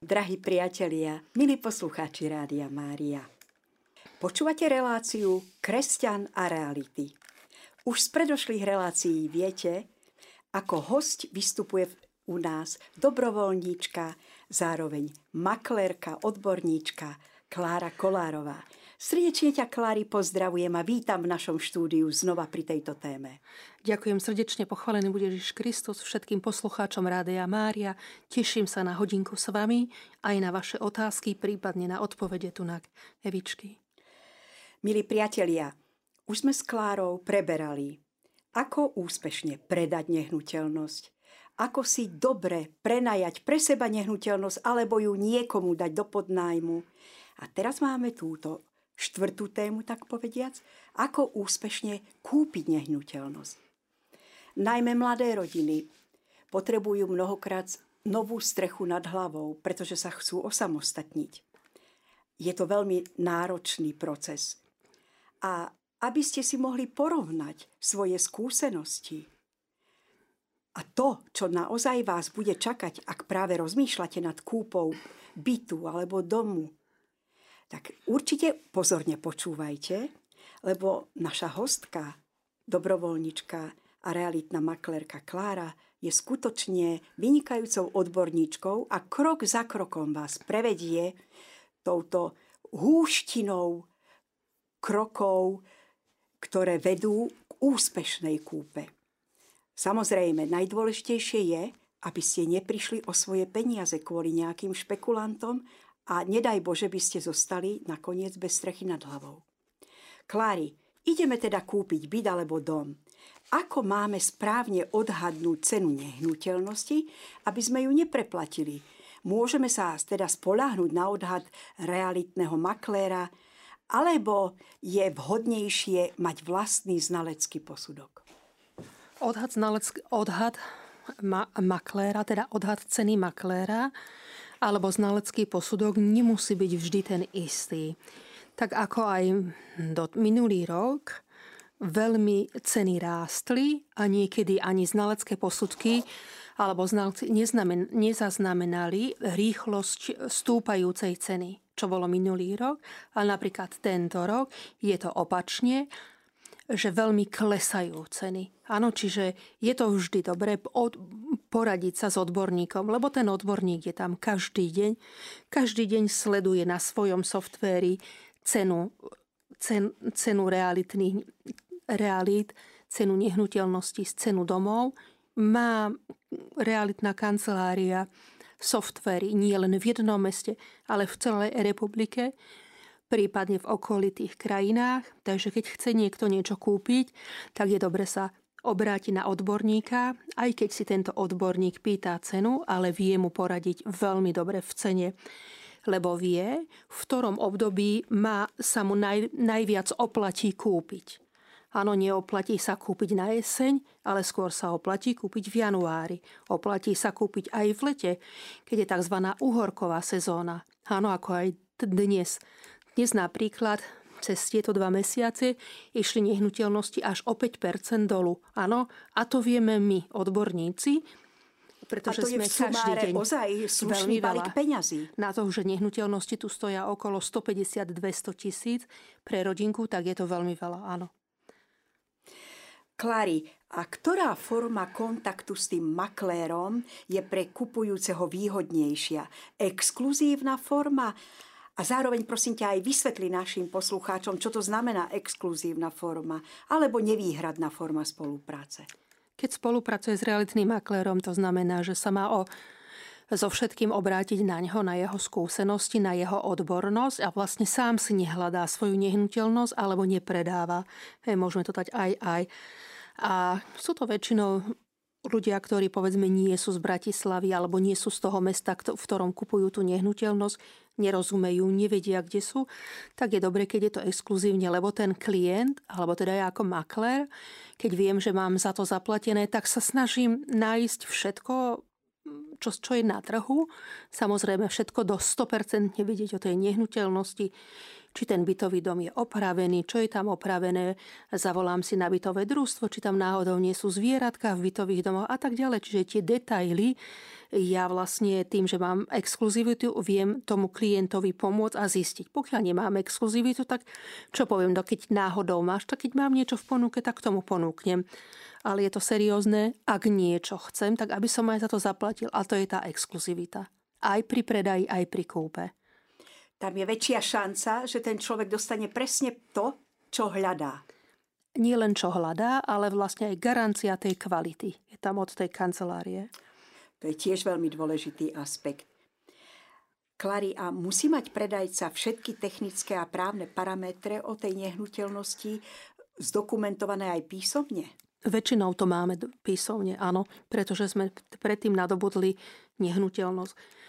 Drahí priatelia, milí poslucháči Rádia Mária. Počúvate reláciu Kresťan a reality. Už z predošlých relácií viete, ako host vystupuje u nás dobrovoľníčka, zároveň maklérka, odborníčka Klára Kolárová. Srdečne ťa, Klári, pozdravujem a vítam v našom štúdiu znova pri tejto téme. Ďakujem srdečne, pochválený bude Ježiš Kristus, všetkým poslucháčom Rádia Mária. Teším sa na hodinku s vami, aj na vaše otázky, prípadne na odpovede tu na Evičky. Milí priatelia, už sme s Klárou preberali, ako úspešne predať nehnuteľnosť, ako si dobre prenajať pre seba nehnuteľnosť alebo ju niekomu dať do podnájmu. A teraz máme túto štvrtú tému, tak povediac, ako úspešne kúpiť nehnuteľnosť. Najmä mladé rodiny potrebujú mnohokrát novú strechu nad hlavou, pretože sa chcú osamostatniť. Je to veľmi náročný proces. A aby ste si mohli porovnať svoje skúsenosti a to, čo naozaj vás bude čakať, ak práve rozmýšľate nad kúpou bytu alebo domu, tak určite pozorne počúvajte, lebo naša hostka, dobrovoľnička a realitná maklérka Klára je skutočne vynikajúcou odborníčkou a krok za krokom vás prevedie touto húštinou krokov, ktoré vedú k úspešnej kúpe. Samozrejme, najdôležitejšie je, aby ste neprišli o svoje peniaze kvôli nejakým špekulantom a nedaj Bože by ste zostali nakoniec bez strechy nad hlavou. Klári, ideme teda kúpiť byt alebo dom. Ako máme správne odhadnúť cenu nehnuteľnosti, aby sme ju nepreplatili? Môžeme sa teda spoláhnuť na odhad realitného makléra, alebo je vhodnejšie mať vlastný znalecký posudok? Odhad, znalec, odhad ma, makléra, teda odhad ceny makléra, alebo znalecký posudok nemusí byť vždy ten istý. Tak ako aj do minulý rok veľmi ceny rástli a niekedy ani znalecké posudky alebo znalci neznamen, nezaznamenali rýchlosť stúpajúcej ceny, čo bolo minulý rok, ale napríklad tento rok je to opačne že veľmi klesajú ceny. Áno, čiže je to vždy dobré poradiť sa s odborníkom, lebo ten odborník je tam každý deň. Každý deň sleduje na svojom softvéri cenu, cen, cenu realitných, realít, cenu nehnuteľnosti, cenu domov. Má realitná kancelária softvery nie len v jednom meste, ale v celej republike prípadne v okolitých krajinách. Takže keď chce niekto niečo kúpiť, tak je dobre sa obráti na odborníka, aj keď si tento odborník pýta cenu, ale vie mu poradiť veľmi dobre v cene lebo vie, v ktorom období má, sa mu naj, najviac oplatí kúpiť. Áno, neoplatí sa kúpiť na jeseň, ale skôr sa oplatí kúpiť v januári. Oplatí sa kúpiť aj v lete, keď je tzv. uhorková sezóna. Áno, ako aj dnes. Dnes napríklad cez tieto dva mesiace išli nehnuteľnosti až o 5% dolu. Áno, a to vieme my, odborníci, pretože a to sme je v každý deň ozaj slušný balík peňazí. Na to, že nehnuteľnosti tu stoja okolo 150-200 tisíc pre rodinku, tak je to veľmi veľa, áno. Klári, a ktorá forma kontaktu s tým maklérom je pre kupujúceho výhodnejšia? Exkluzívna forma a zároveň prosím ťa aj vysvetli našim poslucháčom, čo to znamená exkluzívna forma alebo nevýhradná forma spolupráce. Keď spolupracuje s realitným maklérom, to znamená, že sa má o so všetkým obrátiť na ňo, na jeho skúsenosti, na jeho odbornosť a vlastne sám si nehľadá svoju nehnuteľnosť alebo nepredáva. Hej, môžeme to dať aj aj. A sú to väčšinou ľudia, ktorí povedzme nie sú z Bratislavy alebo nie sú z toho mesta, v ktorom kupujú tú nehnuteľnosť, nerozumejú, nevedia, kde sú, tak je dobre, keď je to exkluzívne, lebo ten klient, alebo teda ja ako makler, keď viem, že mám za to zaplatené, tak sa snažím nájsť všetko, čo, čo je na trhu. Samozrejme všetko do 100% vedieť o tej nehnuteľnosti, či ten bytový dom je opravený, čo je tam opravené, zavolám si na bytové družstvo, či tam náhodou nie sú zvieratka v bytových domoch a tak ďalej. Čiže tie detaily ja vlastne tým, že mám exkluzivitu, viem tomu klientovi pomôcť a zistiť. Pokiaľ nemám exkluzivitu, tak čo poviem, no keď náhodou máš, tak keď mám niečo v ponuke, tak tomu ponúknem. Ale je to seriózne, ak niečo chcem, tak aby som aj za to zaplatil. A to je tá exkluzivita. Aj pri predaji, aj pri kúpe. Tam je väčšia šanca, že ten človek dostane presne to, čo hľadá. Nie len čo hľadá, ale vlastne aj garancia tej kvality. Je tam od tej kancelárie. To je tiež veľmi dôležitý aspekt. Klary, a musí mať predajca všetky technické a právne parametre o tej nehnuteľnosti zdokumentované aj písomne? Väčšinou to máme písomne, áno, pretože sme predtým nadobudli nehnuteľnosť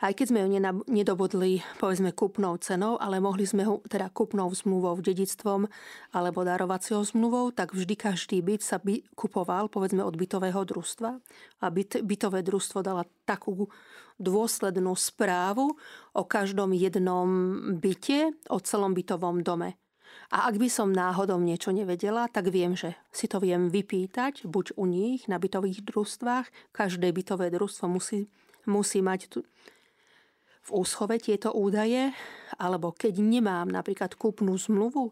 aj keď sme ju nedobudli, povedzme, kúpnou cenou, ale mohli sme ho, teda kúpnou zmluvou, dedictvom alebo darovacieho zmluvou, tak vždy každý byt sa by kupoval, povedzme, od bytového družstva. A byt, bytové družstvo dala takú dôslednú správu o každom jednom byte, o celom bytovom dome. A ak by som náhodou niečo nevedela, tak viem, že si to viem vypýtať, buď u nich na bytových družstvách. Každé bytové družstvo musí, musí mať tu, v úschove tieto údaje, alebo keď nemám napríklad kúpnu zmluvu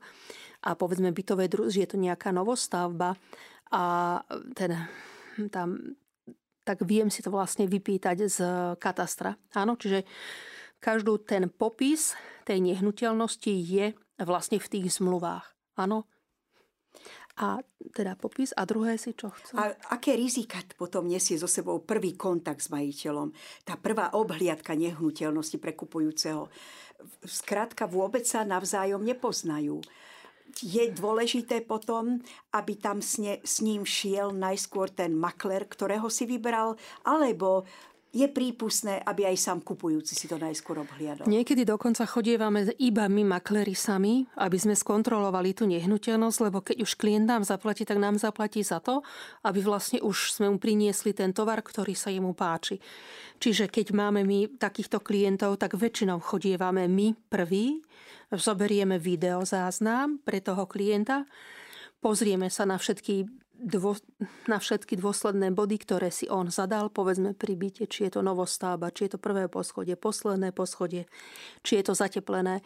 a povedzme bytové družstvo, je to nejaká novostavba a ten, tam, tak viem si to vlastne vypýtať z katastra. Áno, čiže každú ten popis tej nehnuteľnosti je vlastne v tých zmluvách. Áno, a teda popis a druhé si čo chcú. A aké rizika potom nesie so sebou prvý kontakt s majiteľom? Tá prvá obhliadka nehnuteľnosti pre. Skrátka vôbec sa navzájom nepoznajú. Je dôležité potom, aby tam s, ne, s ním šiel najskôr ten makler, ktorého si vybral, alebo je prípustné, aby aj sám kupujúci si to najskôr obhliadol. Niekedy dokonca chodievame iba my makleri sami, aby sme skontrolovali tú nehnuteľnosť, lebo keď už klient nám zaplatí, tak nám zaplatí za to, aby vlastne už sme mu priniesli ten tovar, ktorý sa jemu páči. Čiže keď máme my takýchto klientov, tak väčšinou chodievame my prví, zoberieme videozáznam pre toho klienta, pozrieme sa na všetky dvo, na všetky dôsledné body, ktoré si on zadal, povedzme pri byte, či je to novostába, či je to prvé poschodie, posledné poschodie, či je to zateplené,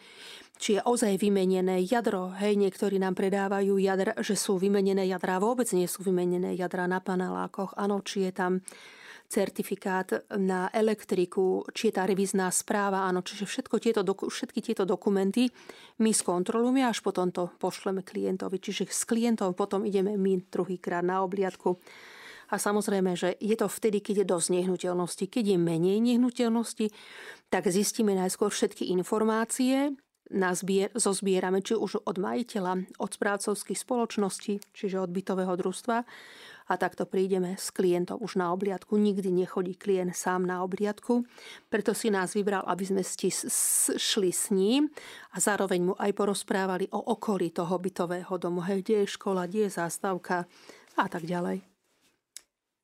či je ozaj vymenené jadro. Hej, niektorí nám predávajú jadra, že sú vymenené jadra, vôbec nie sú vymenené jadra na panelákoch. Áno, či je tam certifikát na elektriku, či je tá revízná správa, áno, čiže všetko tieto, všetky tieto dokumenty my skontrolujeme až potom to pošleme klientovi. Čiže s klientom potom ideme my druhýkrát na obliadku. A samozrejme, že je to vtedy, keď je dosť nehnuteľnosti. Keď je menej nehnuteľnosti, tak zistíme najskôr všetky informácie, nazbier, zozbierame či už od majiteľa, od správcovských spoločností, čiže od bytového družstva, a takto prídeme s klientom už na obliadku. Nikdy nechodí klient sám na obliadku, preto si nás vybral, aby sme šli s ním a zároveň mu aj porozprávali o okolí toho bytového domu, hej, kde je škola, kde je zástavka a tak ďalej.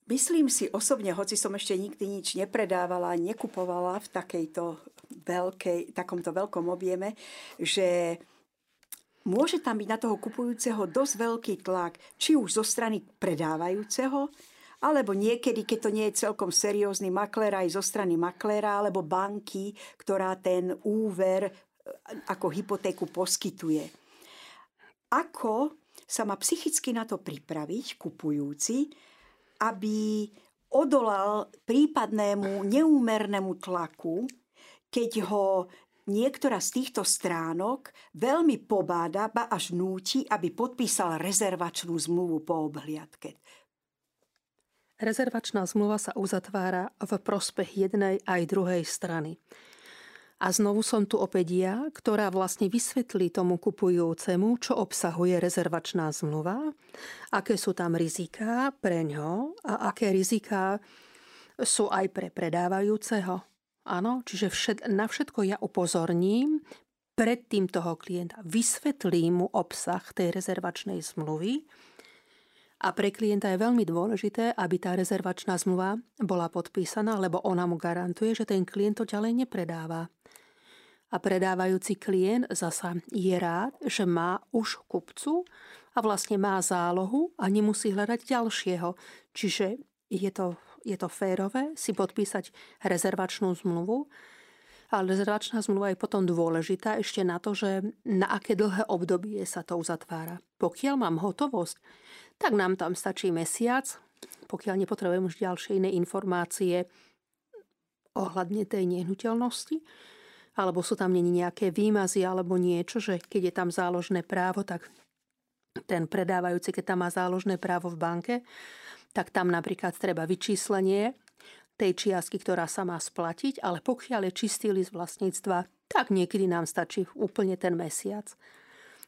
Myslím si osobne, hoci som ešte nikdy nič nepredávala, nekupovala v takejto veľkej, takomto veľkom objeme, že môže tam byť na toho kupujúceho dosť veľký tlak, či už zo strany predávajúceho, alebo niekedy, keď to nie je celkom seriózny maklér, aj zo strany makléra alebo banky, ktorá ten úver e, ako hypotéku poskytuje. Ako sa má psychicky na to pripraviť kupujúci, aby odolal prípadnému neúmernému tlaku, keď ho niektorá z týchto stránok veľmi pobáda, ba až núti, aby podpísal rezervačnú zmluvu po obhliadke. Rezervačná zmluva sa uzatvára v prospech jednej aj druhej strany. A znovu som tu opäť ja, ktorá vlastne vysvetlí tomu kupujúcemu, čo obsahuje rezervačná zmluva, aké sú tam riziká pre ňo a aké riziká sú aj pre predávajúceho. Áno, čiže všet, na všetko ja upozorním predtým toho klienta, vysvetlím mu obsah tej rezervačnej zmluvy a pre klienta je veľmi dôležité, aby tá rezervačná zmluva bola podpísaná, lebo ona mu garantuje, že ten klient to ďalej nepredáva. a predávajúci klient zasa je rád, že má už kupcu a vlastne má zálohu a nemusí hľadať ďalšieho. Čiže je to, je to férové si podpísať rezervačnú zmluvu, ale rezervačná zmluva je potom dôležitá ešte na to, že na aké dlhé obdobie sa to uzatvára. Pokiaľ mám hotovosť, tak nám tam stačí mesiac, pokiaľ nepotrebujem už ďalšie iné informácie ohľadne tej nehnuteľnosti, alebo sú tam není nejaké výmazy alebo niečo, že keď je tam záložné právo, tak ten predávajúci, keď tam má záložné právo v banke, tak tam napríklad treba vyčíslenie tej čiastky, ktorá sa má splatiť, ale pokiaľ je čistý list vlastníctva, tak niekedy nám stačí úplne ten mesiac.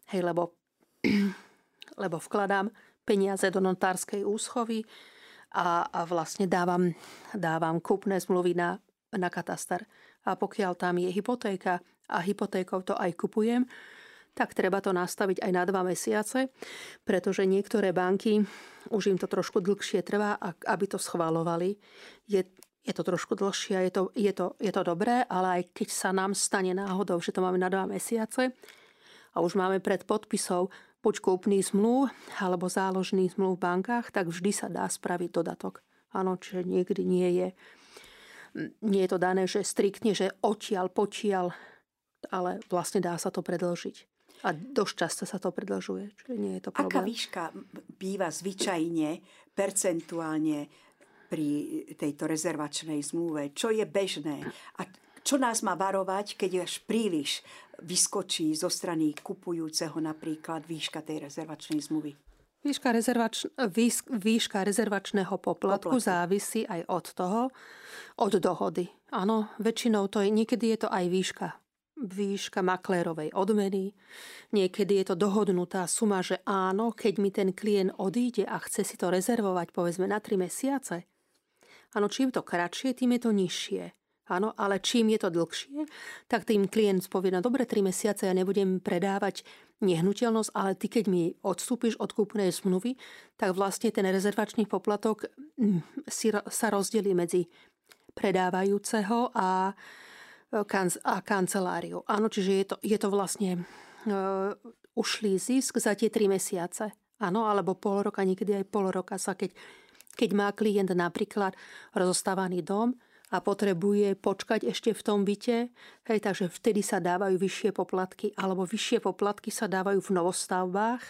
Hej, lebo, lebo vkladám peniaze do notárskej úschovy a, a vlastne dávam, dávam kúpne zmluvy na, na katastar. A pokiaľ tam je hypotéka a hypotékou to aj kupujem, tak treba to nastaviť aj na dva mesiace, pretože niektoré banky, už im to trošku dlhšie trvá, aby to schvalovali. Je, je to trošku dlhšie, je to, je, to, je to dobré, ale aj keď sa nám stane náhodou, že to máme na dva mesiace a už máme pred podpisov buď kúpny zmluv alebo záložný zmluv v bankách, tak vždy sa dá spraviť dodatok. Áno, čiže niekdy nie je, nie je to dané, že striktne, že odtiaľ, potiaľ, ale vlastne dá sa to predlžiť. A dosť často sa to predlžuje, čiže nie je to problém. Aká výška býva zvyčajne, percentuálne pri tejto rezervačnej zmluve? Čo je bežné? A čo nás má varovať, keď až príliš vyskočí zo strany kupujúceho napríklad výška tej rezervačnej zmluvy? Výška, rezervač, výš, výška rezervačného poplatku, poplatku závisí aj od toho, od dohody. Áno, väčšinou to je, niekedy je to aj výška výška maklérovej odmeny. Niekedy je to dohodnutá suma, že áno, keď mi ten klient odíde a chce si to rezervovať povedzme na 3 mesiace. Áno, čím to kratšie, tým je to nižšie. Áno, ale čím je to dlhšie, tak tým klient povie, no dobre, 3 mesiace ja nebudem predávať nehnuteľnosť, ale ty keď mi odstúpiš od kúpnej zmluvy, tak vlastne ten rezervačný poplatok mm, si, sa rozdelí medzi predávajúceho a a kanceláriu. Áno, čiže je to, je to vlastne uh, ušlý zisk za tie tri mesiace. Áno, alebo pol roka, niekedy aj pol roka sa, keď, keď má klient napríklad rozostávaný dom a potrebuje počkať ešte v tom byte, hej, takže vtedy sa dávajú vyššie poplatky, alebo vyššie poplatky sa dávajú v novostavbách,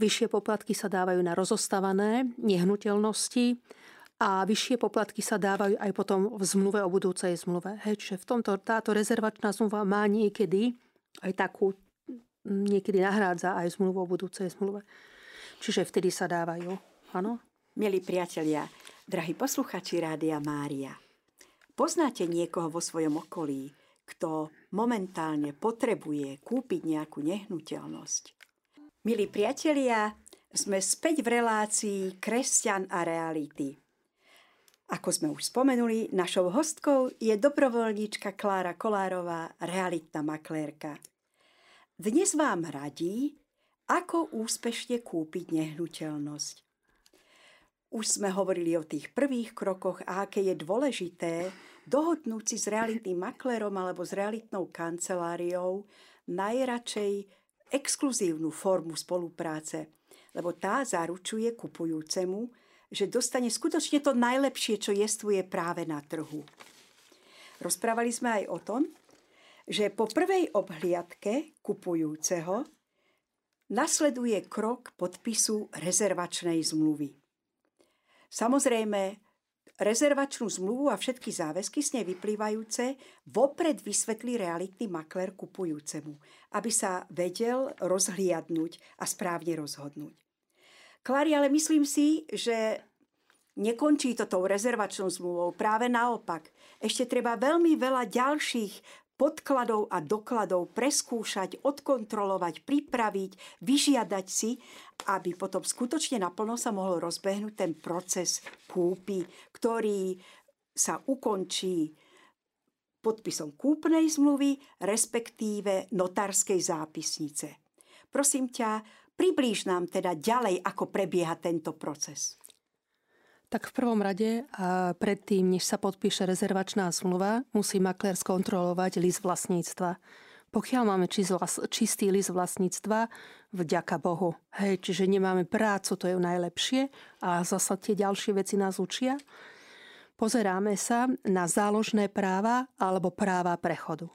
vyššie poplatky sa dávajú na rozostávané nehnuteľnosti, a vyššie poplatky sa dávajú aj potom v zmluve o budúcej zmluve. Hej, čiže v tomto táto rezervačná zmluva má niekedy aj takú, niekedy nahrádza aj zmluvu o budúcej zmluve. Čiže vtedy sa dávajú. Áno? Milí priatelia, drahí posluchači Rádia Mária, poznáte niekoho vo svojom okolí, kto momentálne potrebuje kúpiť nejakú nehnuteľnosť? Milí priatelia, sme späť v relácii Kresťan a reality. Ako sme už spomenuli, našou hostkou je dobrovoľníčka Klára Kolárová, realitná maklérka. Dnes vám radí, ako úspešne kúpiť nehnuteľnosť. Už sme hovorili o tých prvých krokoch a aké je dôležité dohodnúť si s realitným maklérom alebo s realitnou kanceláriou najradšej exkluzívnu formu spolupráce, lebo tá zaručuje kupujúcemu, že dostane skutočne to najlepšie, čo jestvuje práve na trhu. Rozprávali sme aj o tom, že po prvej obhliadke kupujúceho nasleduje krok podpisu rezervačnej zmluvy. Samozrejme, rezervačnú zmluvu a všetky záväzky s nej vyplývajúce vopred vysvetlí realitný makler kupujúcemu, aby sa vedel rozhliadnúť a správne rozhodnúť. Klari, ale myslím si, že nekončí to tou rezervačnou zmluvou. Práve naopak. Ešte treba veľmi veľa ďalších podkladov a dokladov preskúšať, odkontrolovať, pripraviť, vyžiadať si, aby potom skutočne naplno sa mohol rozbehnúť ten proces kúpy, ktorý sa ukončí podpisom kúpnej zmluvy, respektíve notárskej zápisnice. Prosím ťa, Priblíž nám teda ďalej, ako prebieha tento proces. Tak v prvom rade, a predtým, než sa podpíše rezervačná zmluva, musí maklér skontrolovať list vlastníctva. Pokiaľ máme čistý list vlastníctva, vďaka Bohu. Hej, čiže nemáme prácu, to je najlepšie a zasa tie ďalšie veci nás učia. Pozeráme sa na záložné práva alebo práva prechodu.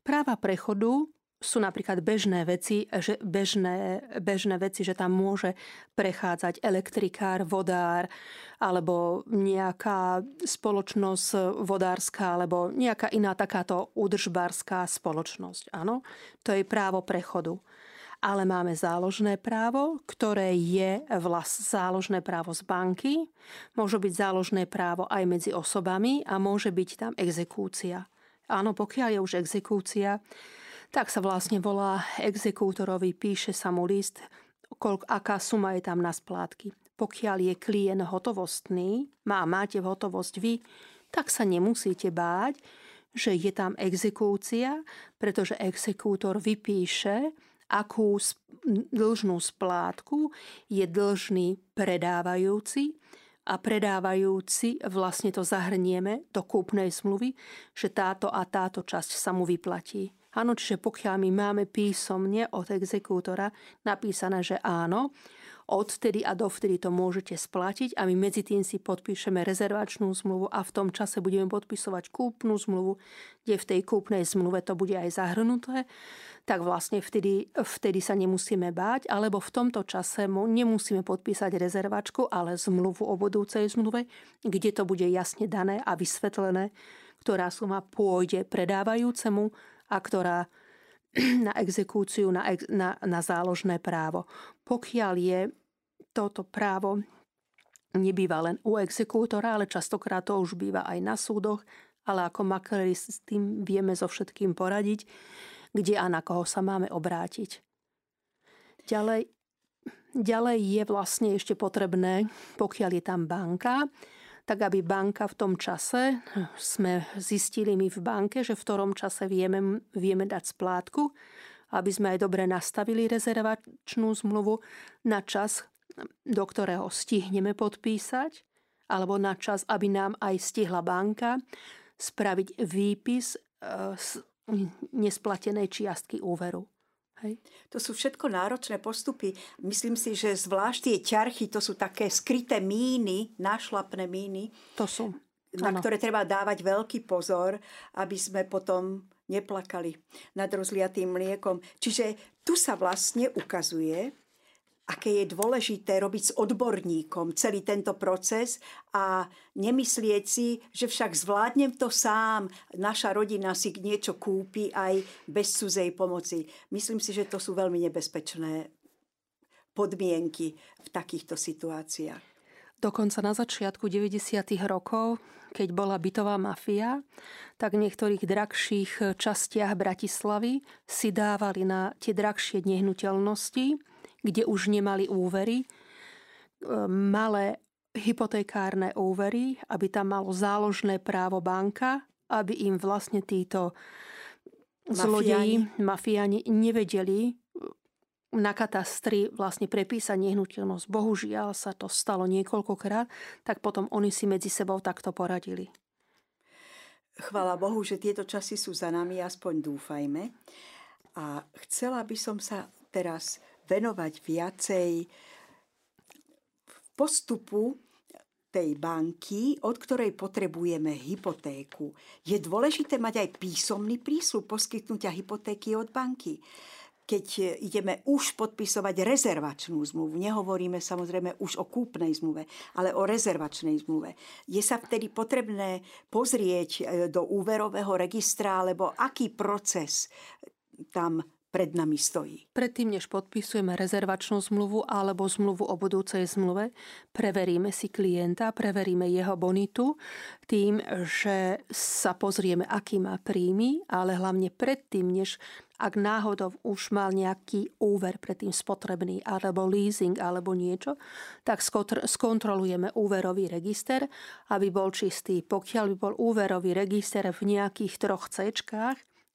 Práva prechodu sú napríklad bežné veci, že bežné, bežné veci, že tam môže prechádzať elektrikár, vodár alebo nejaká spoločnosť vodárska alebo nejaká iná takáto údržbárska spoločnosť. Áno, to je právo prechodu. Ale máme záložné právo, ktoré je vlast, záložné právo z banky, môže byť záložné právo aj medzi osobami a môže byť tam exekúcia. Áno, pokiaľ je už exekúcia, tak sa vlastne volá exekútorovi, píše sa mu list, koľko, aká suma je tam na splátky. Pokiaľ je klient hotovostný, má, máte hotovosť vy, tak sa nemusíte báť, že je tam exekúcia, pretože exekútor vypíše, akú dlžnú splátku je dlžný predávajúci a predávajúci vlastne to zahrnieme do kúpnej zmluvy, že táto a táto časť sa mu vyplatí. Áno, čiže pokiaľ my máme písomne od exekútora napísané, že áno, odtedy a dovtedy to môžete splatiť a my medzi tým si podpíšeme rezervačnú zmluvu a v tom čase budeme podpisovať kúpnu zmluvu, kde v tej kúpnej zmluve to bude aj zahrnuté, tak vlastne vtedy, vtedy sa nemusíme báť, alebo v tomto čase nemusíme podpísať rezervačku, ale zmluvu o budúcej zmluve, kde to bude jasne dané a vysvetlené, ktorá suma pôjde predávajúcemu a ktorá na exekúciu, na, na, na záložné právo. Pokiaľ je toto právo nebýva len u exekútora, ale častokrát to už býva aj na súdoch, ale ako makleri s tým vieme so všetkým poradiť, kde a na koho sa máme obrátiť. Ďalej, ďalej je vlastne ešte potrebné, pokiaľ je tam banka, tak aby banka v tom čase, sme zistili my v banke, že v ktorom čase vieme, vieme dať splátku, aby sme aj dobre nastavili rezervačnú zmluvu na čas, do ktorého stihneme podpísať, alebo na čas, aby nám aj stihla banka spraviť výpis e, z nesplatenej čiastky úveru. Hej. To sú všetko náročné postupy. Myslím si, že zvlášť tie ťarchy, to sú také skryté míny, nášlapné míny. To sú. Na ano. ktoré treba dávať veľký pozor, aby sme potom neplakali nad rozliatým mliekom. Čiže tu sa vlastne ukazuje, aké je dôležité robiť s odborníkom celý tento proces a nemyslieť si, že však zvládnem to sám, naša rodina si niečo kúpi aj bez cudzej pomoci. Myslím si, že to sú veľmi nebezpečné podmienky v takýchto situáciách. Dokonca na začiatku 90. rokov, keď bola bytová mafia, tak v niektorých drahších častiach Bratislavy si dávali na tie drahšie nehnuteľnosti kde už nemali úvery, e, malé hypotekárne úvery, aby tam malo záložné právo banka, aby im vlastne títo zlodeji, mafiáni nevedeli na katastri vlastne prepísať nehnuteľnosť. Bohužiaľ sa to stalo niekoľkokrát, tak potom oni si medzi sebou takto poradili. Chvala Bohu, že tieto časy sú za nami, aspoň dúfajme. A chcela by som sa teraz venovať viacej postupu tej banky, od ktorej potrebujeme hypotéku. Je dôležité mať aj písomný prísľub poskytnutia hypotéky od banky. Keď ideme už podpisovať rezervačnú zmluvu, nehovoríme samozrejme už o kúpnej zmluve, ale o rezervačnej zmluve. Je sa vtedy potrebné pozrieť e, do úverového registra, alebo aký proces tam pred nami stojí. Predtým, než podpisujeme rezervačnú zmluvu alebo zmluvu o budúcej zmluve, preveríme si klienta, preveríme jeho bonitu tým, že sa pozrieme, aký má príjmy, ale hlavne predtým, než ak náhodou už mal nejaký úver predtým spotrebný, alebo leasing, alebo niečo, tak skontrolujeme úverový register, aby bol čistý. Pokiaľ by bol úverový register v nejakých troch C,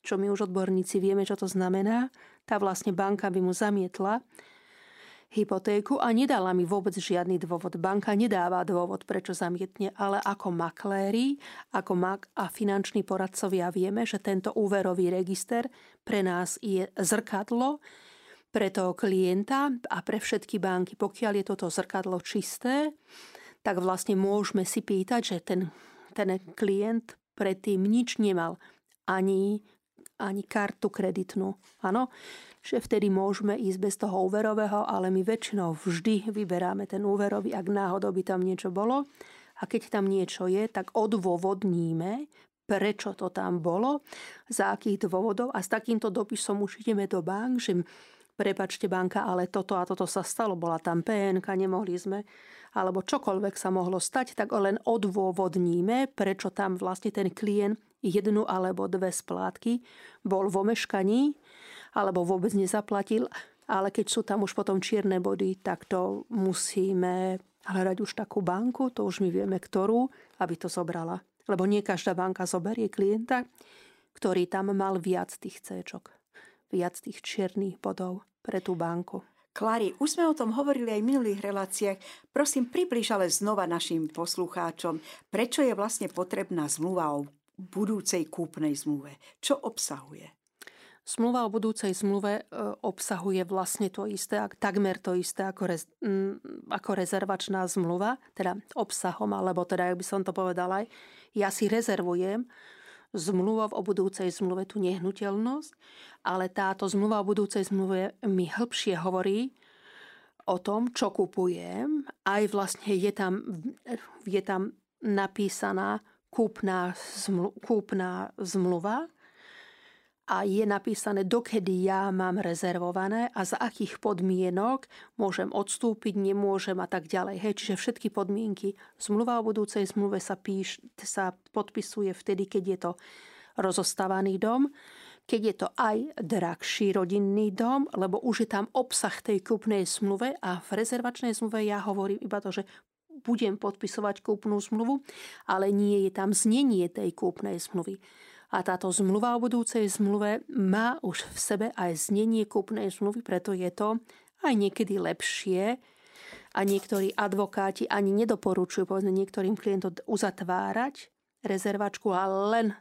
čo my už odborníci vieme, čo to znamená, tá vlastne banka by mu zamietla hypotéku a nedala mi vôbec žiadny dôvod. Banka nedáva dôvod, prečo zamietne, ale ako makléri, ako mak a finanční poradcovia vieme, že tento úverový register pre nás je zrkadlo pre toho klienta a pre všetky banky. Pokiaľ je toto zrkadlo čisté, tak vlastne môžeme si pýtať, že ten, ten klient predtým nič nemal. Ani, ani kartu kreditnú. Áno? že vtedy môžeme ísť bez toho úverového, ale my väčšinou vždy vyberáme ten úverový, ak náhodou by tam niečo bolo. A keď tam niečo je, tak odôvodníme, prečo to tam bolo, za akých dôvodov. A s takýmto dopisom už ideme do bank, že prepačte banka, ale toto a toto sa stalo, bola tam PNK, nemohli sme, alebo čokoľvek sa mohlo stať, tak len odôvodníme, prečo tam vlastne ten klient jednu alebo dve splátky bol vo meškaní alebo vôbec nezaplatil. Ale keď sú tam už potom čierne body, tak to musíme hľadať už takú banku, to už my vieme ktorú, aby to zobrala. Lebo nie každá banka zoberie klienta, ktorý tam mal viac tých C, viac tých čiernych bodov pre tú banku. Klári, už sme o tom hovorili aj v minulých reláciách. Prosím, približ ale znova našim poslucháčom, prečo je vlastne potrebná zmluva o budúcej kúpnej zmluve. Čo obsahuje? Zmluva o budúcej zmluve e, obsahuje vlastne to isté, takmer to isté ako, rez, ako rezervačná zmluva, teda obsahom, alebo teda, jak by som to povedala ja si rezervujem zmluva o budúcej zmluve tú nehnuteľnosť, ale táto zmluva o budúcej zmluve mi hĺbšie hovorí o tom, čo kupujem. Aj vlastne je tam, je tam napísaná kúpna, kúpna zmluva, a je napísané, dokedy ja mám rezervované a za akých podmienok môžem odstúpiť, nemôžem a tak ďalej. Hej, čiže všetky podmienky. Zmluva o budúcej zmluve sa, píš, sa podpisuje vtedy, keď je to rozostávaný dom, keď je to aj drahší rodinný dom, lebo už je tam obsah tej kúpnej zmluve a v rezervačnej zmluve ja hovorím iba to, že budem podpisovať kúpnu zmluvu, ale nie je tam znenie tej kúpnej zmluvy. A táto zmluva o budúcej zmluve má už v sebe aj znenie kúpnej zmluvy, preto je to aj niekedy lepšie a niektorí advokáti ani nedoporučujú povedzme niektorým klientom uzatvárať rezervačku a len,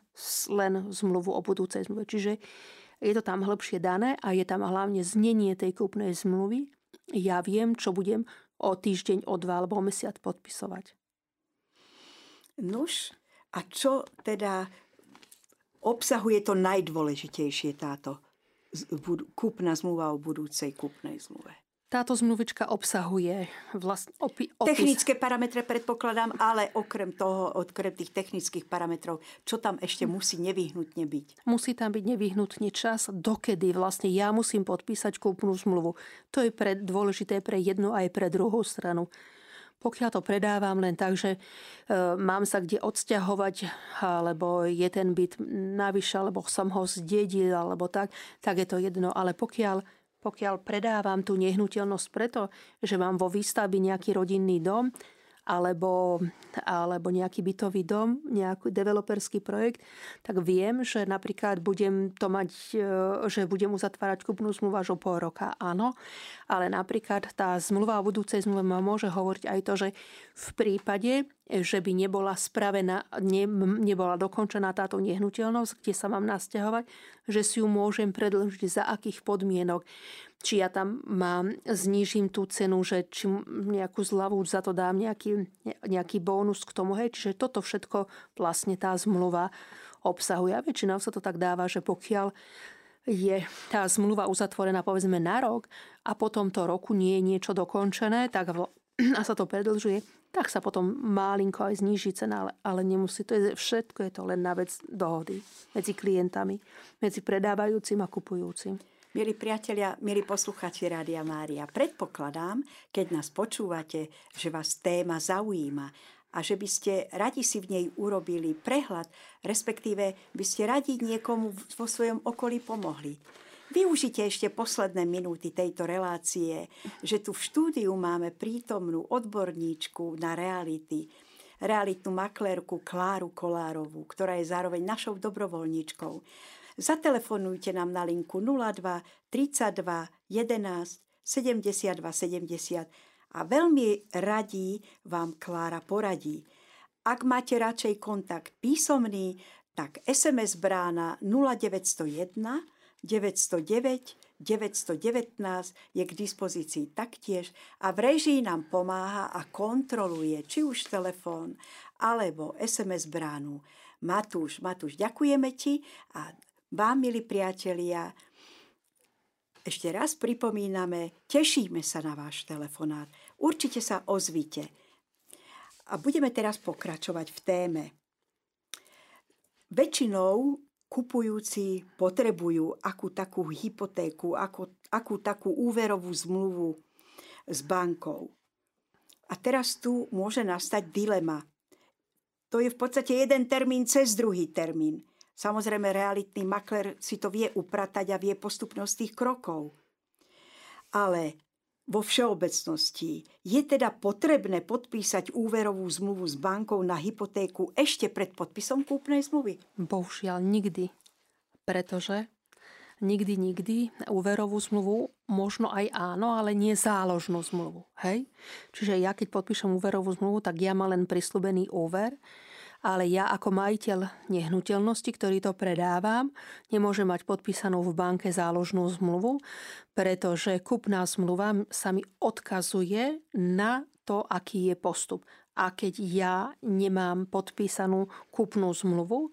len zmluvu o budúcej zmluve. Čiže je to tam hĺbšie dané a je tam hlavne znenie tej kúpnej zmluvy. Ja viem, čo budem o týždeň, o dva alebo o mesiac podpisovať. Nuž, a čo teda obsahuje to najdôležitejšie táto kúpna zmluva o budúcej kúpnej zmluve. Táto zmluvička obsahuje vlast, opi, opis. Technické parametre predpokladám, ale okrem toho, okrem tých technických parametrov, čo tam ešte musí nevyhnutne byť? Musí tam byť nevyhnutne čas, dokedy vlastne ja musím podpísať kúpnu zmluvu. To je pre, dôležité pre jednu aj pre druhú stranu. Pokiaľ to predávam len tak, že e, mám sa kde odsťahovať, alebo je ten byt navyše, alebo som ho zdedil, alebo tak, tak je to jedno. Ale pokiaľ, pokiaľ predávam tú nehnuteľnosť preto, že mám vo výstavbi nejaký rodinný dom, alebo, alebo nejaký bytový dom, nejaký developerský projekt, tak viem, že napríklad budem to mať, e, že budem uzatvárať kupnú zmluvu až o pol roka, áno. Ale napríklad tá zmluva o budúcej zmluve ma môže hovoriť aj to, že v prípade, že by nebola spravená, ne, nebola dokončená táto nehnuteľnosť, kde sa mám nasťahovať, že si ju môžem predlžiť za akých podmienok či ja tam mám, znížim tú cenu, že či nejakú zľavu za to dám nejaký, nejaký bónus k tomu. Hej, čiže toto všetko vlastne tá zmluva obsahuje. A väčšinou sa to tak dáva, že pokiaľ je tá zmluva uzatvorená povedzme na rok a po tomto roku nie je niečo dokončené tak v, a sa to predlžuje, tak sa potom málinko aj zníži cena, ale, ale nemusí. To je, všetko je to len na vec dohody medzi klientami, medzi predávajúcim a kupujúcim. Milí priatelia, milí posluchači Rádia Mária, predpokladám, keď nás počúvate, že vás téma zaujíma a že by ste radi si v nej urobili prehľad, respektíve by ste radi niekomu vo svojom okolí pomohli. Využite ešte posledné minúty tejto relácie, že tu v štúdiu máme prítomnú odborníčku na reality, realitnú maklérku Kláru Kolárovú, ktorá je zároveň našou dobrovoľníčkou. Zatelefonujte nám na linku 02 32 11 72 70 a veľmi radí vám Klára poradí. Ak máte radšej kontakt písomný, tak SMS brána 0901 909 919 je k dispozícii taktiež a v režii nám pomáha a kontroluje či už telefón alebo SMS bránu. Matúš, Matúš, ďakujeme ti a vám, milí priatelia, ešte raz pripomíname, tešíme sa na váš telefonát. Určite sa ozvite. A budeme teraz pokračovať v téme. Väčšinou kupujúci potrebujú akú takú hypotéku, akú, akú takú úverovú zmluvu s bankou. A teraz tu môže nastať dilema. To je v podstate jeden termín cez druhý termín. Samozrejme, realitný makler si to vie upratať a vie postupnosť tých krokov. Ale vo všeobecnosti je teda potrebné podpísať úverovú zmluvu s bankou na hypotéku ešte pred podpisom kúpnej zmluvy? Bohužiaľ nikdy. Pretože nikdy, nikdy úverovú zmluvu možno aj áno, ale nie záložnú zmluvu. Hej? Čiže ja keď podpíšem úverovú zmluvu, tak ja mám len prislúbený úver ale ja ako majiteľ nehnuteľnosti, ktorý to predávam, nemôžem mať podpísanú v banke záložnú zmluvu, pretože kupná zmluva sa mi odkazuje na to, aký je postup. A keď ja nemám podpísanú kupnú zmluvu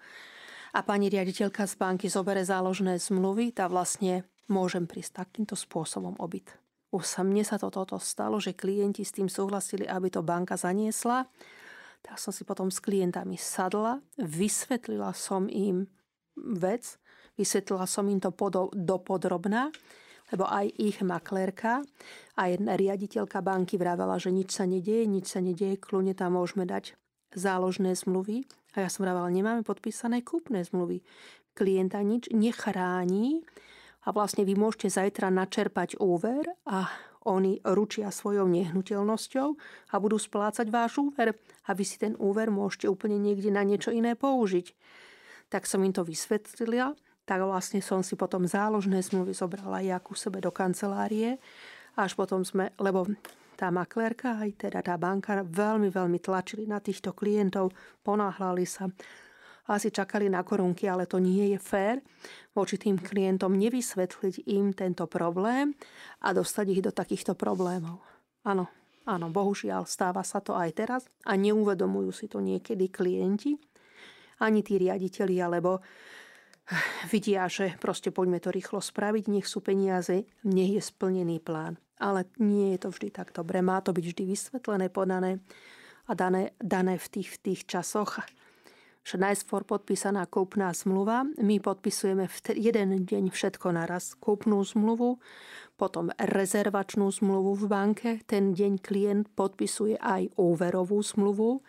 a pani riaditeľka z banky zobere záložné zmluvy, tá vlastne môžem prísť takýmto spôsobom obyt. Už sa mne sa to toto stalo, že klienti s tým súhlasili, aby to banka zaniesla tak som si potom s klientami sadla, vysvetlila som im vec, vysvetlila som im to dopodrobná, lebo aj ich maklérka, aj riaditeľka banky vravela, že nič sa nedieje, nič sa nedieje, kľudne tam môžeme dať záložné zmluvy. A ja som vravela, nemáme podpísané kúpne zmluvy. Klienta nič nechráni a vlastne vy môžete zajtra načerpať úver a oni ručia svojou nehnuteľnosťou a budú splácať váš úver. A vy si ten úver môžete úplne niekde na niečo iné použiť. Tak som im to vysvetlila, tak vlastne som si potom záložné zmluvy zobrala ja ku sebe do kancelárie, až potom sme, lebo tá maklérka aj teda tá banka veľmi, veľmi tlačili na týchto klientov, ponáhľali sa, asi čakali na korunky, ale to nie je fér voči tým klientom nevysvetliť im tento problém a dostať ich do takýchto problémov. Áno, áno, bohužiaľ stáva sa to aj teraz a neuvedomujú si to niekedy klienti, ani tí riaditeľi, alebo vidia, že proste poďme to rýchlo spraviť, nech sú peniaze, nech je splnený plán. Ale nie je to vždy tak dobre. Má to byť vždy vysvetlené, podané a dané, dané v tých, v tých časoch že najskôr podpísaná kúpná zmluva, my podpisujeme v jeden deň všetko naraz. Kúpnú zmluvu, potom rezervačnú zmluvu v banke, ten deň klient podpisuje aj úverovú zmluvu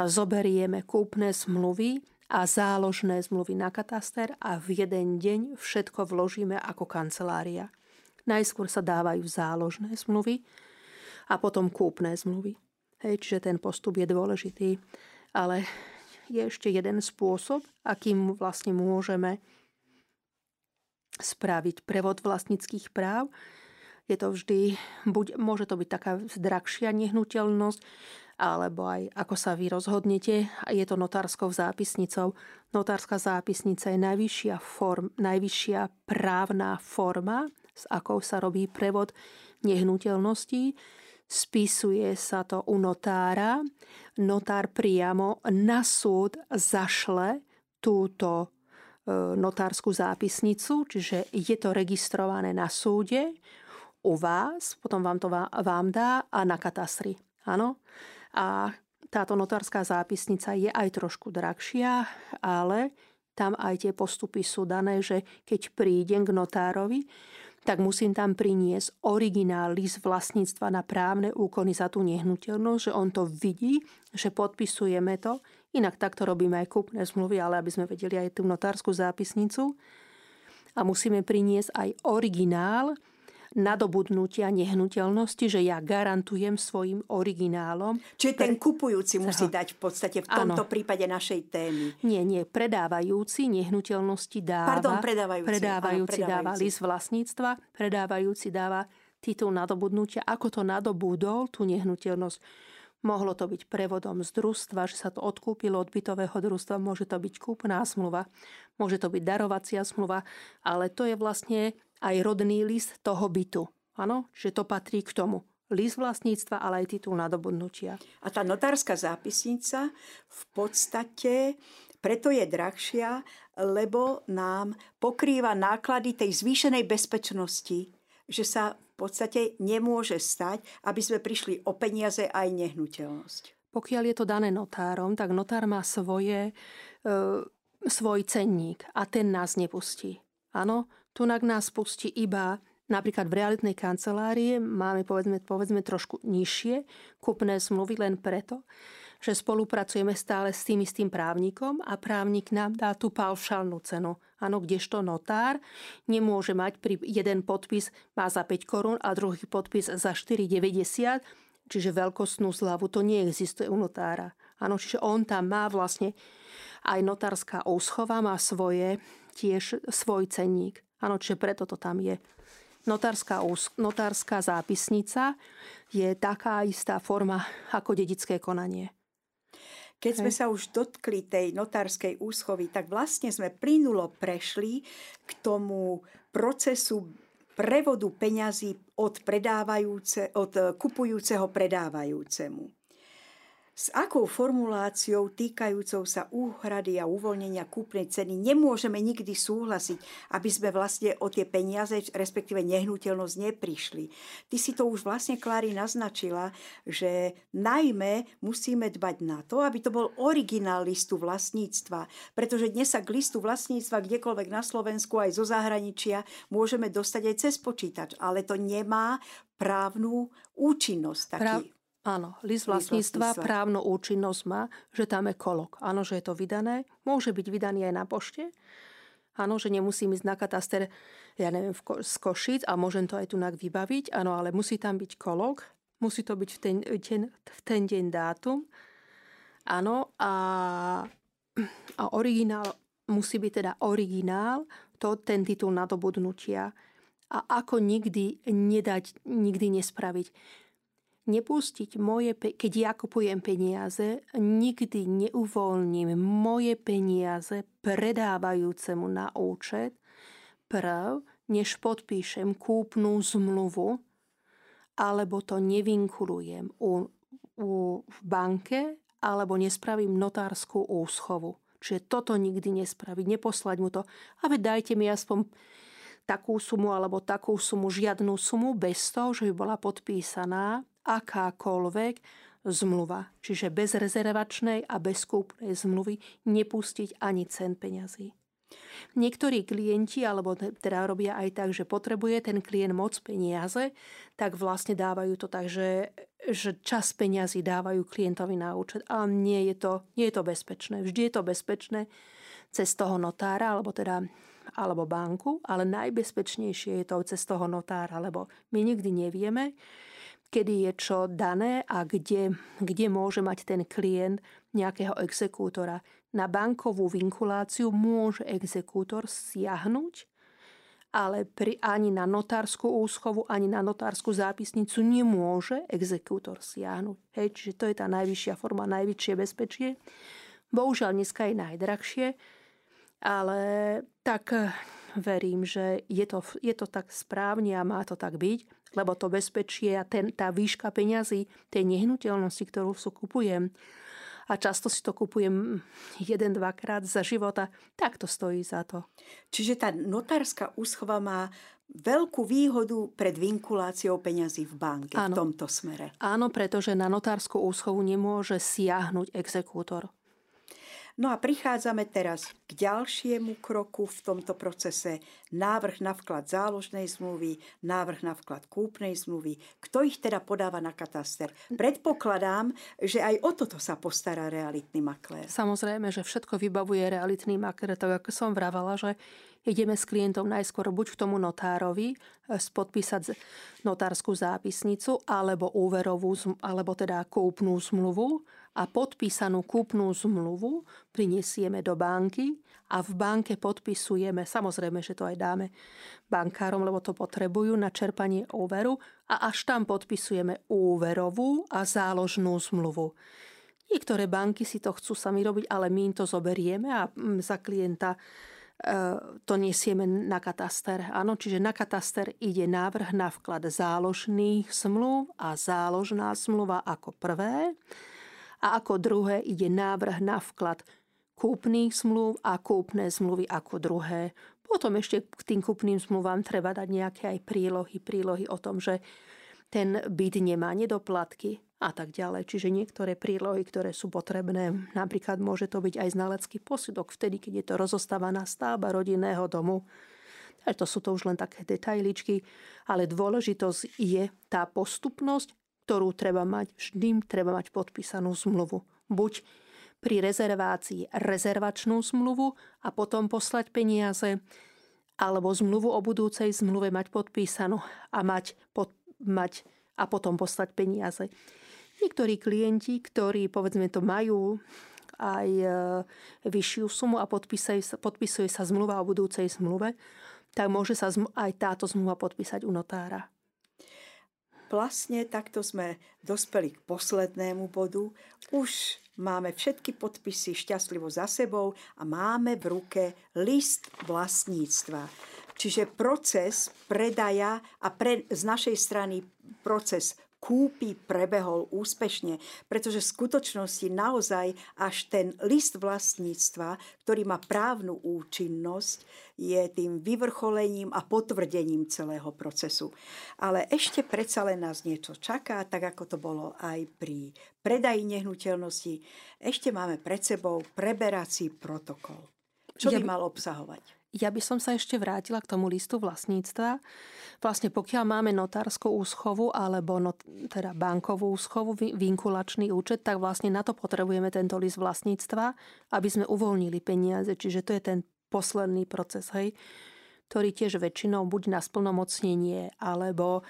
a zoberieme kúpne zmluvy a záložné zmluvy na kataster a v jeden deň všetko vložíme ako kancelária. Najskôr sa dávajú záložné zmluvy a potom kúpne zmluvy. Hej, čiže ten postup je dôležitý, ale je ešte jeden spôsob, akým vlastne môžeme spraviť prevod vlastnických práv. Je to vždy, buď, môže to byť taká drahšia nehnuteľnosť, alebo aj ako sa vy rozhodnete, je to notárskou zápisnicou. Notárska zápisnica je najvyššia, form, najvyššia právna forma, s akou sa robí prevod nehnuteľností spisuje sa to u notára, notár priamo na súd zašle túto e, notárskú zápisnicu, čiže je to registrované na súde u vás, potom vám to vám dá a na katastri. Áno. A táto notárska zápisnica je aj trošku drahšia, ale tam aj tie postupy sú dané, že keď prídem k notárovi, tak musím tam priniesť originál list vlastníctva na právne úkony za tú nehnuteľnosť, že on to vidí, že podpisujeme to. Inak takto robíme aj kúpne zmluvy, ale aby sme vedeli aj tú notárskú zápisnicu. A musíme priniesť aj originál nadobudnutia nehnuteľnosti, že ja garantujem svojim originálom. Čiže ten kupujúci musí dať v podstate v tomto ano. prípade našej témy. Nie, nie. Predávajúci nehnuteľnosti dáva... Pardon, predávajúci. Predávajúci, ano, predávajúci. dáva list vlastníctva, predávajúci dáva titul nadobudnutia, ako to nadobudol, tú nehnuteľnosť. Mohlo to byť prevodom z družstva, že sa to odkúpilo od bytového družstva, môže to byť kúpná zmluva, môže to byť darovacia zmluva, ale to je vlastne aj rodný list toho bytu. Áno, že to patrí k tomu. List vlastníctva, ale aj titul nadobudnutia. A tá notárska zápisnica v podstate preto je drahšia, lebo nám pokrýva náklady tej zvýšenej bezpečnosti, že sa v podstate nemôže stať, aby sme prišli o peniaze aj nehnuteľnosť. Pokiaľ je to dané notárom, tak notár má svoje, e, svoj cenník a ten nás nepustí. Áno, tu nás pustí iba napríklad v realitnej kancelárii máme povedzme, povedzme trošku nižšie kupné zmluvy len preto, že spolupracujeme stále s tým istým právnikom a právnik nám dá tú paušálnu cenu. Áno, kdežto notár nemôže mať pri jeden podpis má za 5 korún a druhý podpis za 4,90, čiže veľkostnú zľavu. To neexistuje u notára. Áno, čiže on tam má vlastne aj notárska úschova, má svoje, tiež svoj cenník. Áno, čiže preto to tam je. Notárska, notárska zápisnica je taká istá forma ako dedické konanie. Keď sme sa už dotkli tej notárskej úschovy, tak vlastne sme plynulo prešli k tomu procesu prevodu peňazí od, od kupujúceho predávajúcemu s akou formuláciou týkajúcou sa úhrady a uvoľnenia kúpnej ceny nemôžeme nikdy súhlasiť, aby sme vlastne o tie peniaze, respektíve nehnuteľnosť neprišli. Ty si to už vlastne, Klári, naznačila, že najmä musíme dbať na to, aby to bol originál listu vlastníctva, pretože dnes sa k listu vlastníctva kdekoľvek na Slovensku aj zo zahraničia môžeme dostať aj cez počítač, ale to nemá právnu účinnosť. Taký. Prav, Áno, list vlastníctva, právnu účinnosť má, že tam je kolok. Áno, že je to vydané. Môže byť vydaný aj na pošte. Áno, že nemusím ísť na kataster, ja neviem, Ko- z Košic a môžem to aj tu vybaviť. Áno, ale musí tam byť kolok. Musí to byť v ten, ten, v ten deň dátum. Áno, a, a originál musí byť teda originál, to ten titul nadobudnutia. A ako nikdy nedať, nikdy nespraviť nepustiť moje, keď ja kupujem peniaze, nikdy neuvoľním moje peniaze predávajúcemu na účet prv, než podpíšem kúpnú zmluvu, alebo to nevinkulujem u, u, v banke, alebo nespravím notárskú úschovu. Čiže toto nikdy nespraviť, neposlať mu to. A veď dajte mi aspoň takú sumu alebo takú sumu, žiadnu sumu, bez toho, že by bola podpísaná akákoľvek zmluva. Čiže bez rezervačnej a bez kúpnej zmluvy nepustiť ani cen peňazí. Niektorí klienti, alebo teda robia aj tak, že potrebuje ten klient moc peniaze, tak vlastne dávajú to tak, že, že čas peňazí dávajú klientovi na účet. Ale nie je, to, nie je to bezpečné. Vždy je to bezpečné cez toho notára, alebo teda alebo banku, ale najbezpečnejšie je to cez toho notára, lebo my nikdy nevieme, kedy je čo dané a kde, kde môže mať ten klient nejakého exekútora. Na bankovú vinkuláciu môže exekútor siahnuť, ale pri, ani na notárskú úschovu, ani na notárskú zápisnicu nemôže exekútor siahnuť. Hej, čiže to je tá najvyššia forma, najvyššie bezpečie. Bohužiaľ dneska je najdrahšie, ale tak verím, že je to, je to tak správne a má to tak byť, lebo to bezpečie a ten, tá výška peňazí, tej nehnuteľnosti, ktorú sú kupujem, a často si to kupujem jeden, dvakrát za života, tak to stojí za to. Čiže tá notárska úschova má veľkú výhodu pred vinkuláciou peňazí v banke Áno. v tomto smere. Áno, pretože na notárskú úschovu nemôže siahnuť exekútor. No a prichádzame teraz k ďalšiemu kroku v tomto procese. Návrh na vklad záložnej zmluvy, návrh na vklad kúpnej zmluvy. Kto ich teda podáva na kataster? Predpokladám, že aj o toto sa postará realitný maklér. Samozrejme, že všetko vybavuje realitný maklér, tak ako som vravala, že ideme s klientom najskôr buď k tomu notárovi, eh, podpísať notárskú zápisnicu, alebo úverovú, alebo teda kúpnú zmluvu, a podpísanú kúpnú zmluvu prinesieme do banky a v banke podpisujeme, samozrejme, že to aj dáme bankárom, lebo to potrebujú na čerpanie úveru a až tam podpisujeme úverovú a záložnú zmluvu. Niektoré banky si to chcú sami robiť, ale my im to zoberieme a mm, za klienta E, to nesieme na kataster. Áno, čiže na kataster ide návrh na vklad záložných zmluv a záložná zmluva ako prvé. A ako druhé ide návrh na vklad kúpnych zmluv a kúpne zmluvy ako druhé. Potom ešte k tým kúpnym zmluvám treba dať nejaké aj prílohy, prílohy o tom, že ten byt nemá nedoplatky a tak ďalej. Čiže niektoré prílohy, ktoré sú potrebné, napríklad môže to byť aj znalecký posudok, vtedy, keď je to rozostávaná stavba rodinného domu. Takže to sú to už len také detailičky, ale dôležitosť je tá postupnosť, ktorú treba mať, vždy treba mať podpísanú zmluvu. Buď pri rezervácii rezervačnú zmluvu a potom poslať peniaze, alebo zmluvu o budúcej zmluve mať podpísanú a mať pod, mať a potom poslať peniaze. Niektorí klienti, ktorí povedzme to majú aj e, vyššiu sumu a podpisuje sa, podpisuje sa zmluva o budúcej zmluve, tak môže sa aj táto zmluva podpísať u notára. Vlastne takto sme dospeli k poslednému bodu. Už máme všetky podpisy šťastlivo za sebou a máme v ruke list vlastníctva. Čiže proces predaja a pre, z našej strany proces kúpy prebehol úspešne, pretože v skutočnosti naozaj až ten list vlastníctva, ktorý má právnu účinnosť, je tým vyvrcholením a potvrdením celého procesu. Ale ešte predsa len nás niečo čaká, tak ako to bolo aj pri predaji nehnuteľnosti. Ešte máme pred sebou preberací protokol. Čo by mal obsahovať? Ja by som sa ešte vrátila k tomu listu vlastníctva. Vlastne pokiaľ máme notárskú úschovu alebo not, teda bankovú úschovu, vinkulačný účet, tak vlastne na to potrebujeme tento list vlastníctva, aby sme uvoľnili peniaze. Čiže to je ten posledný proces, hej, ktorý tiež väčšinou buď na splnomocnenie, alebo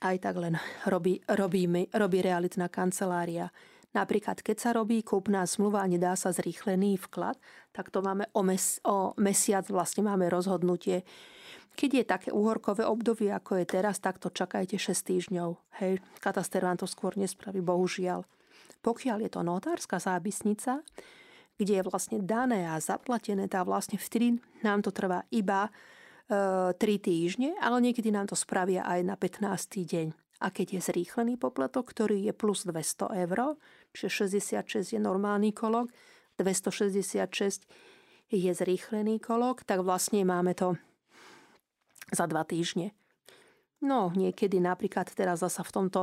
aj tak len robí, robí, robí realitná kancelária. Napríklad, keď sa robí kúpna zmluva a nedá sa zrýchlený vklad, tak to máme o, mes, o mesiac, vlastne máme rozhodnutie. Keď je také úhorkové obdobie, ako je teraz, tak to čakajte 6 týždňov. Hej, kataster vám to skôr nespraví, bohužiaľ. Pokiaľ je to notárska zápisnica, kde je vlastne dané a zaplatené, tak vlastne vtedy nám to trvá iba e, 3 týždne, ale niekedy nám to spravia aj na 15. deň. A keď je zrýchlený poplatok, ktorý je plus 200 eur, čiže 66 je normálny kolok, 266 je zrýchlený kolok, tak vlastne máme to za dva týždne. No, niekedy napríklad teraz zasa v tomto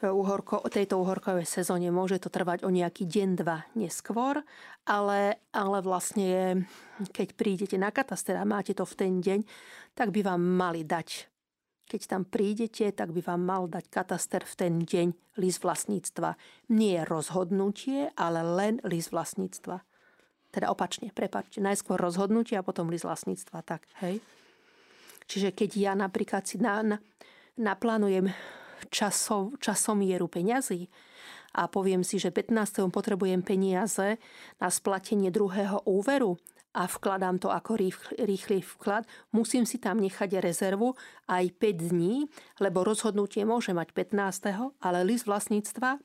e, uhorko, tejto uhorkovej sezóne môže to trvať o nejaký deň, dva neskôr, ale, ale vlastne keď prídete na kataster a máte to v ten deň, tak by vám mali dať keď tam prídete, tak by vám mal dať kataster v ten deň list vlastníctva. Nie rozhodnutie, ale len list vlastníctva. Teda opačne, prepačte. Najskôr rozhodnutie a potom list vlastníctva. Tak, hej. Čiže keď ja napríklad si na, na, naplánujem časov, časomieru peňazí a poviem si, že 15. potrebujem peniaze na splatenie druhého úveru a vkladám to ako rýchly vklad, musím si tam nechať rezervu aj 5 dní, lebo rozhodnutie môže mať 15. ale list vlastníctva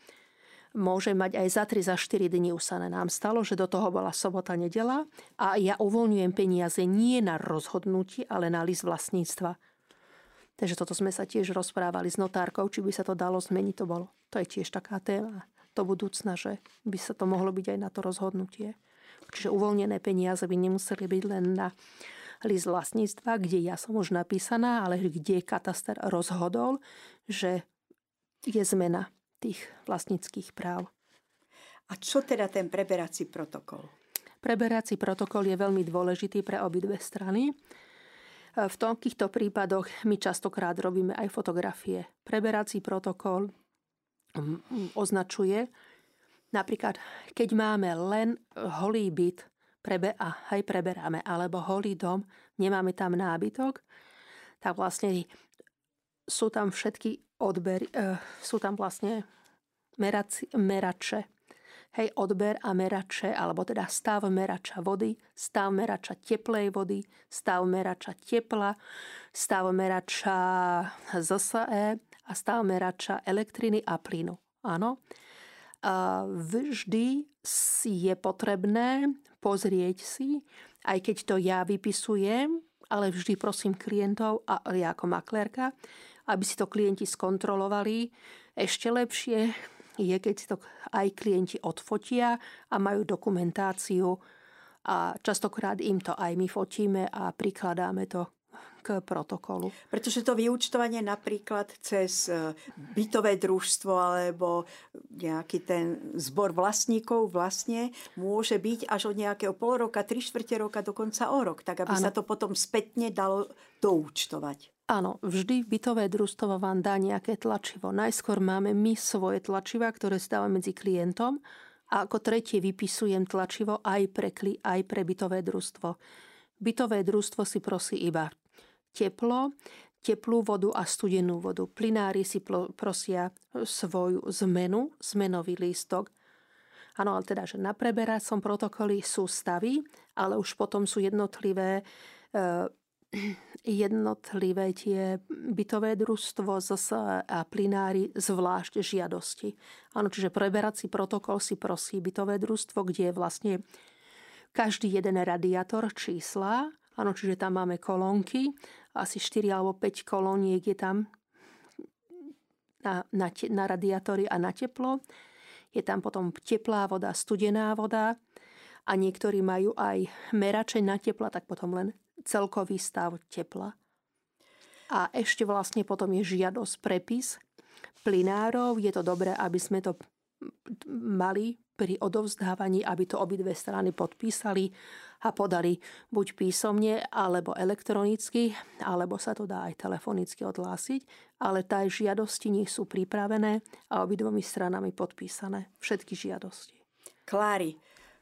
môže mať aj za 3, za 4 dní už sa nám stalo, že do toho bola sobota, nedela a ja uvoľňujem peniaze nie na rozhodnutie, ale na list vlastníctva. Takže toto sme sa tiež rozprávali s notárkou, či by sa to dalo zmeniť, to bolo. To je tiež taká téma do budúcna, že by sa to mohlo byť aj na to rozhodnutie. Čiže uvoľnené peniaze by nemuseli byť len na list vlastníctva, kde ja som už napísaná, ale kde kataster rozhodol, že je zmena tých vlastníckých práv. A čo teda ten preberací protokol? Preberací protokol je veľmi dôležitý pre obidve strany. V takýchto prípadoch my častokrát robíme aj fotografie. Preberací protokol mm, označuje, Napríklad, keď máme len holý byt prebe- a aj preberáme, alebo holý dom, nemáme tam nábytok, tak vlastne sú tam všetky odbery, e, sú tam vlastne meraci, merače. Hej, odber a merače, alebo teda stav merača vody, stav merača teplej vody, stav merača tepla, stav merača ZSE a stav merača elektriny a plynu. Áno. Vždy je potrebné pozrieť si, aj keď to ja vypisujem, ale vždy prosím klientov, a ja ako maklérka, aby si to klienti skontrolovali. Ešte lepšie, je, keď si to aj klienti odfotia a majú dokumentáciu a častokrát im to aj my fotíme a prikladáme to k protokolu. Pretože to vyúčtovanie napríklad cez e, bytové družstvo alebo nejaký ten zbor vlastníkov vlastne môže byť až od nejakého pol roka, tri štvrte roka, dokonca o rok, tak aby ano. sa to potom spätne dalo doúčtovať. Áno, vždy bytové družstvo vám dá nejaké tlačivo. Najskôr máme my svoje tlačiva, ktoré stávame medzi klientom a ako tretie vypisujem tlačivo aj pre, aj pre bytové družstvo. Bytové družstvo si prosí iba teplo, teplú vodu a studenú vodu. Plinári si prosia svoju zmenu, zmenový lístok. Áno, ale teda, že na preberacom protokoly sú stavy, ale už potom sú jednotlivé e, jednotlivé tie bytové družstvo a plinári zvlášť žiadosti. Áno, čiže preberací protokol si prosí bytové družstvo, kde je vlastne každý jeden radiátor čísla, áno, čiže tam máme kolónky, asi 4 alebo 5 kolóniek je tam na, na, na radiátory a na teplo. Je tam potom teplá voda, studená voda a niektorí majú aj merače na tepla, tak potom len celkový stav tepla. A ešte vlastne potom je žiadosť prepis plinárov. Je to dobré, aby sme to mali pri odovzdávaní, aby to obidve strany podpísali a podali buď písomne, alebo elektronicky, alebo sa to dá aj telefonicky odhlásiť, ale tá žiadosti nech sú pripravené a obidvomi stranami podpísané. Všetky žiadosti. Klári,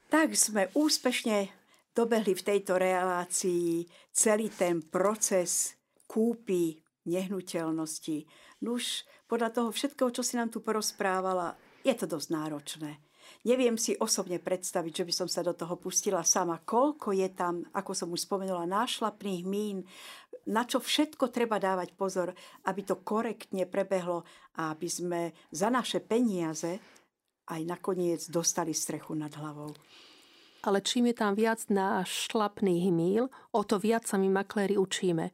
tak sme úspešne dobehli v tejto relácii celý ten proces kúpy nehnuteľnosti. Nuž, podľa toho všetkého, čo si nám tu porozprávala, je to dosť náročné. Neviem si osobne predstaviť, že by som sa do toho pustila sama. Koľko je tam, ako som už spomenula, nášlapných mín, na čo všetko treba dávať pozor, aby to korektne prebehlo a aby sme za naše peniaze aj nakoniec dostali strechu nad hlavou ale čím je tam viac šlapných míl, o to viac sa my makléri učíme.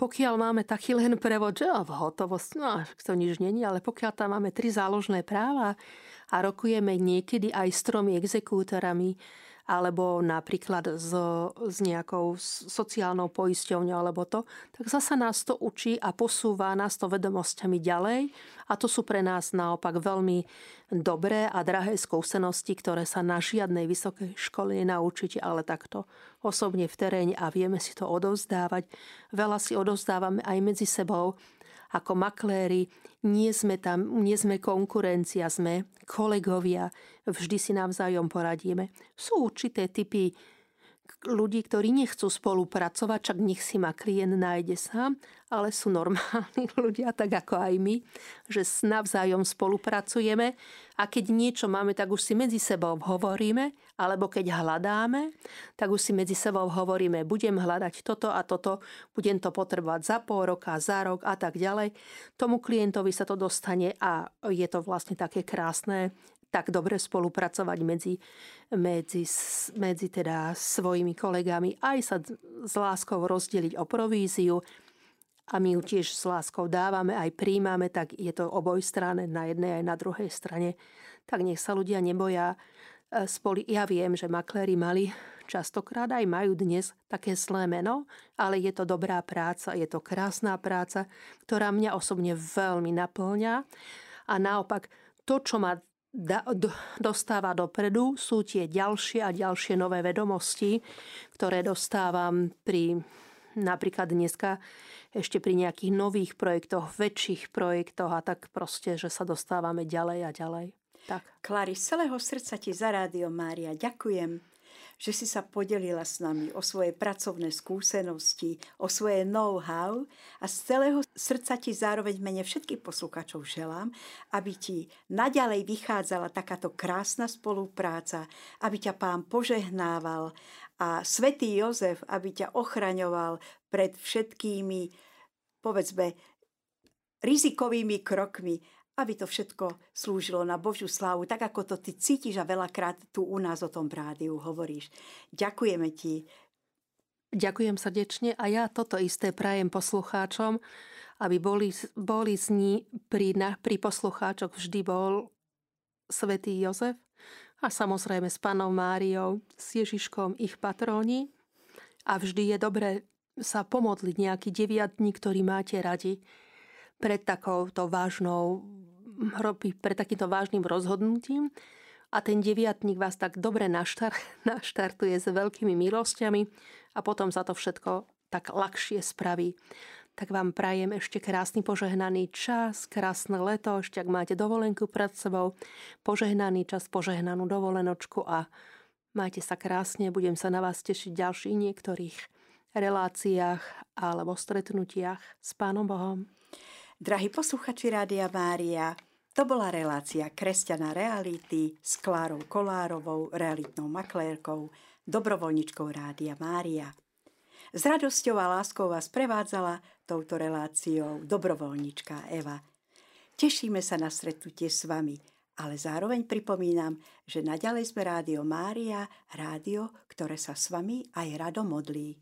Pokiaľ máme taký len prevod, že v hotovosť, no to nič není, ale pokiaľ tam máme tri záložné práva a rokujeme niekedy aj s tromi exekútorami, alebo napríklad s, s nejakou sociálnou poisťovňou alebo to, tak zasa nás to učí a posúva nás to vedomosťami ďalej a to sú pre nás naopak veľmi dobré a drahé skúsenosti, ktoré sa na žiadnej vysokej škole nenaučíte, ale takto osobne v teréne a vieme si to odovzdávať. Veľa si odovzdávame aj medzi sebou ako makléri nie sme tam, nie sme konkurencia, sme kolegovia, vždy si navzájom poradíme. Sú určité typy ľudí, ktorí nechcú spolupracovať, čak nech si ma klient nájde sám, ale sú normálni ľudia, tak ako aj my, že navzájom spolupracujeme a keď niečo máme, tak už si medzi sebou hovoríme, alebo keď hľadáme, tak už si medzi sebou hovoríme, budem hľadať toto a toto, budem to potrebovať za pol roka, za rok a tak ďalej. Tomu klientovi sa to dostane a je to vlastne také krásne tak dobre spolupracovať medzi, medzi, medzi teda svojimi kolegami, aj sa s láskou rozdeliť o províziu a my ju tiež s láskou dávame, aj príjmame, tak je to oboj strane, na jednej aj na druhej strane. Tak nech sa ľudia neboja e, spoli. Ja viem, že makléri mali častokrát aj majú dnes také zlé meno, ale je to dobrá práca, je to krásna práca, ktorá mňa osobne veľmi naplňa. A naopak, to, čo ma dostáva dopredu, sú tie ďalšie a ďalšie nové vedomosti, ktoré dostávam pri napríklad dneska ešte pri nejakých nových projektoch, väčších projektoch a tak proste, že sa dostávame ďalej a ďalej. Tak. Klary, z celého srdca ti za Rádio Mária ďakujem, že si sa podelila s nami o svoje pracovné skúsenosti, o svoje know-how a z celého srdca ti zároveň mene všetkých posluchačov želám, aby ti naďalej vychádzala takáto krásna spolupráca, aby ťa pán požehnával a svätý Jozef, aby ťa ochraňoval pred všetkými, povedzme, rizikovými krokmi, aby to všetko slúžilo na Božiu slávu, tak ako to ty cítiš a veľakrát tu u nás o tom rádiu hovoríš. Ďakujeme ti. Ďakujem srdečne a ja toto isté prajem poslucháčom, aby boli, boli z ní pri, na, pri poslucháčoch vždy bol svätý Jozef a samozrejme s panou Máriou, s Ježiškom ich patróni. A vždy je dobré sa pomodliť nejaký deviatní, ktorý máte radi pred takouto vážnou pred takýmto vážnym rozhodnutím a ten deviatník vás tak dobre naštar, naštartuje s veľkými milosťami a potom za to všetko tak ľahšie spraví. Tak vám prajem ešte krásny požehnaný čas, krásne leto, ešte ak máte dovolenku pred sebou, požehnaný čas, požehnanú dovolenočku a majte sa krásne, budem sa na vás tešiť v ďalších niektorých reláciách alebo stretnutiach s Pánom Bohom. Drahí posluchači Rádia Mária, to bola relácia Kresťana reality s Klárou Kolárovou, realitnou maklérkou, dobrovoľničkou Rádia Mária. S radosťou a láskou vás prevádzala touto reláciou dobrovoľnička Eva. Tešíme sa na stretnutie s vami, ale zároveň pripomínam, že naďalej sme Rádio Mária, rádio, ktoré sa s vami aj rado modlí.